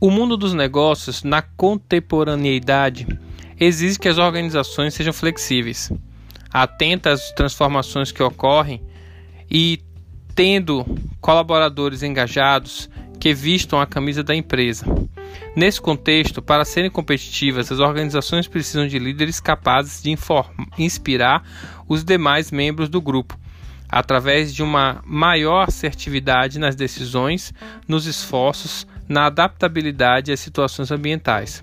O mundo dos negócios, na contemporaneidade, exige que as organizações sejam flexíveis, atentas às transformações que ocorrem e tendo colaboradores engajados que vistam a camisa da empresa. Nesse contexto, para serem competitivas, as organizações precisam de líderes capazes de inspirar os demais membros do grupo, através de uma maior assertividade nas decisões, nos esforços, na adaptabilidade às situações ambientais.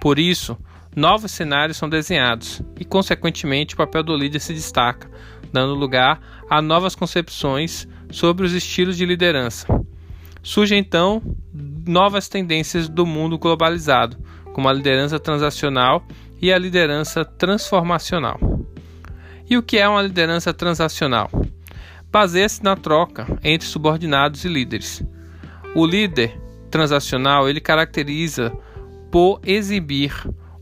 Por isso, novos cenários são desenhados e, consequentemente, o papel do líder se destaca, dando lugar a novas concepções sobre os estilos de liderança. Surgem então novas tendências do mundo globalizado, como a liderança transacional e a liderança transformacional. E o que é uma liderança transacional? Baseia-se na troca entre subordinados e líderes. O líder transacional ele caracteriza por exibir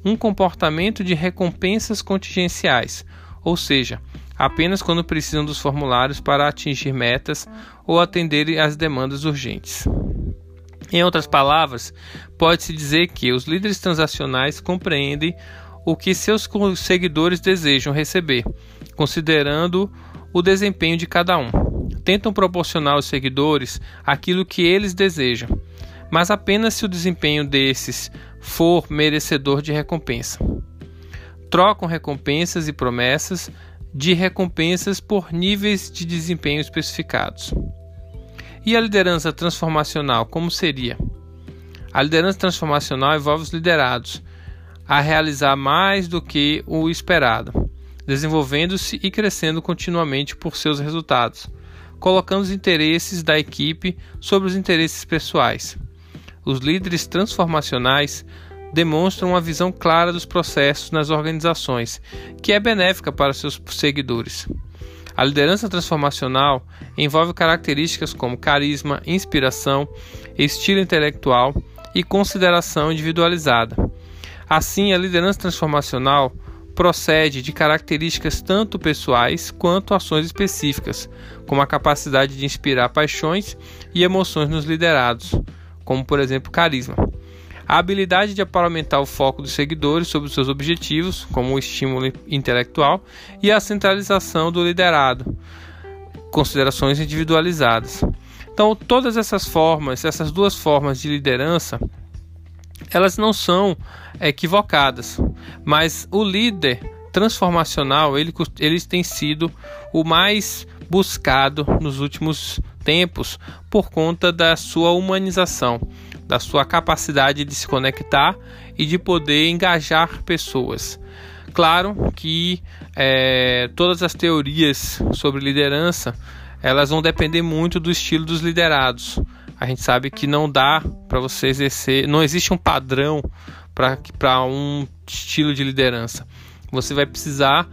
um comportamento de recompensas contingenciais, ou seja, apenas quando precisam dos formulários para atingir metas ou atender às demandas urgentes. Em outras palavras, pode-se dizer que os líderes transacionais compreendem o que seus seguidores desejam receber, considerando o desempenho de cada um. Tentam proporcionar aos seguidores aquilo que eles desejam, mas apenas se o desempenho desses for merecedor de recompensa. Trocam recompensas e promessas de recompensas por níveis de desempenho especificados. E a liderança transformacional, como seria? A liderança transformacional envolve os liderados a realizar mais do que o esperado, desenvolvendo-se e crescendo continuamente por seus resultados, colocando os interesses da equipe sobre os interesses pessoais. Os líderes transformacionais demonstram uma visão clara dos processos nas organizações, que é benéfica para seus seguidores. A liderança transformacional envolve características como carisma, inspiração, estilo intelectual e consideração individualizada. Assim, a liderança transformacional procede de características tanto pessoais quanto ações específicas, como a capacidade de inspirar paixões e emoções nos liderados, como por exemplo carisma. A habilidade de aumentar o foco dos seguidores sobre os seus objetivos, como o estímulo intelectual, e a centralização do liderado, considerações individualizadas. Então, todas essas formas, essas duas formas de liderança, elas não são equivocadas, mas o líder transformacional ele, ele tem sido o mais buscado nos últimos tempos por conta da sua humanização da sua capacidade de se conectar e de poder engajar pessoas. Claro que é, todas as teorias sobre liderança elas vão depender muito do estilo dos liderados. A gente sabe que não dá para você exercer, não existe um padrão para um estilo de liderança. Você vai precisar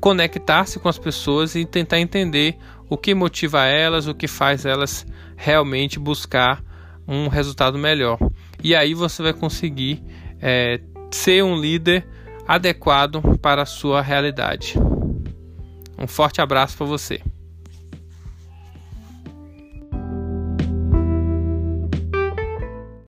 conectar-se com as pessoas e tentar entender o que motiva elas, o que faz elas realmente buscar um resultado melhor. E aí você vai conseguir é, ser um líder adequado para a sua realidade. Um forte abraço para você.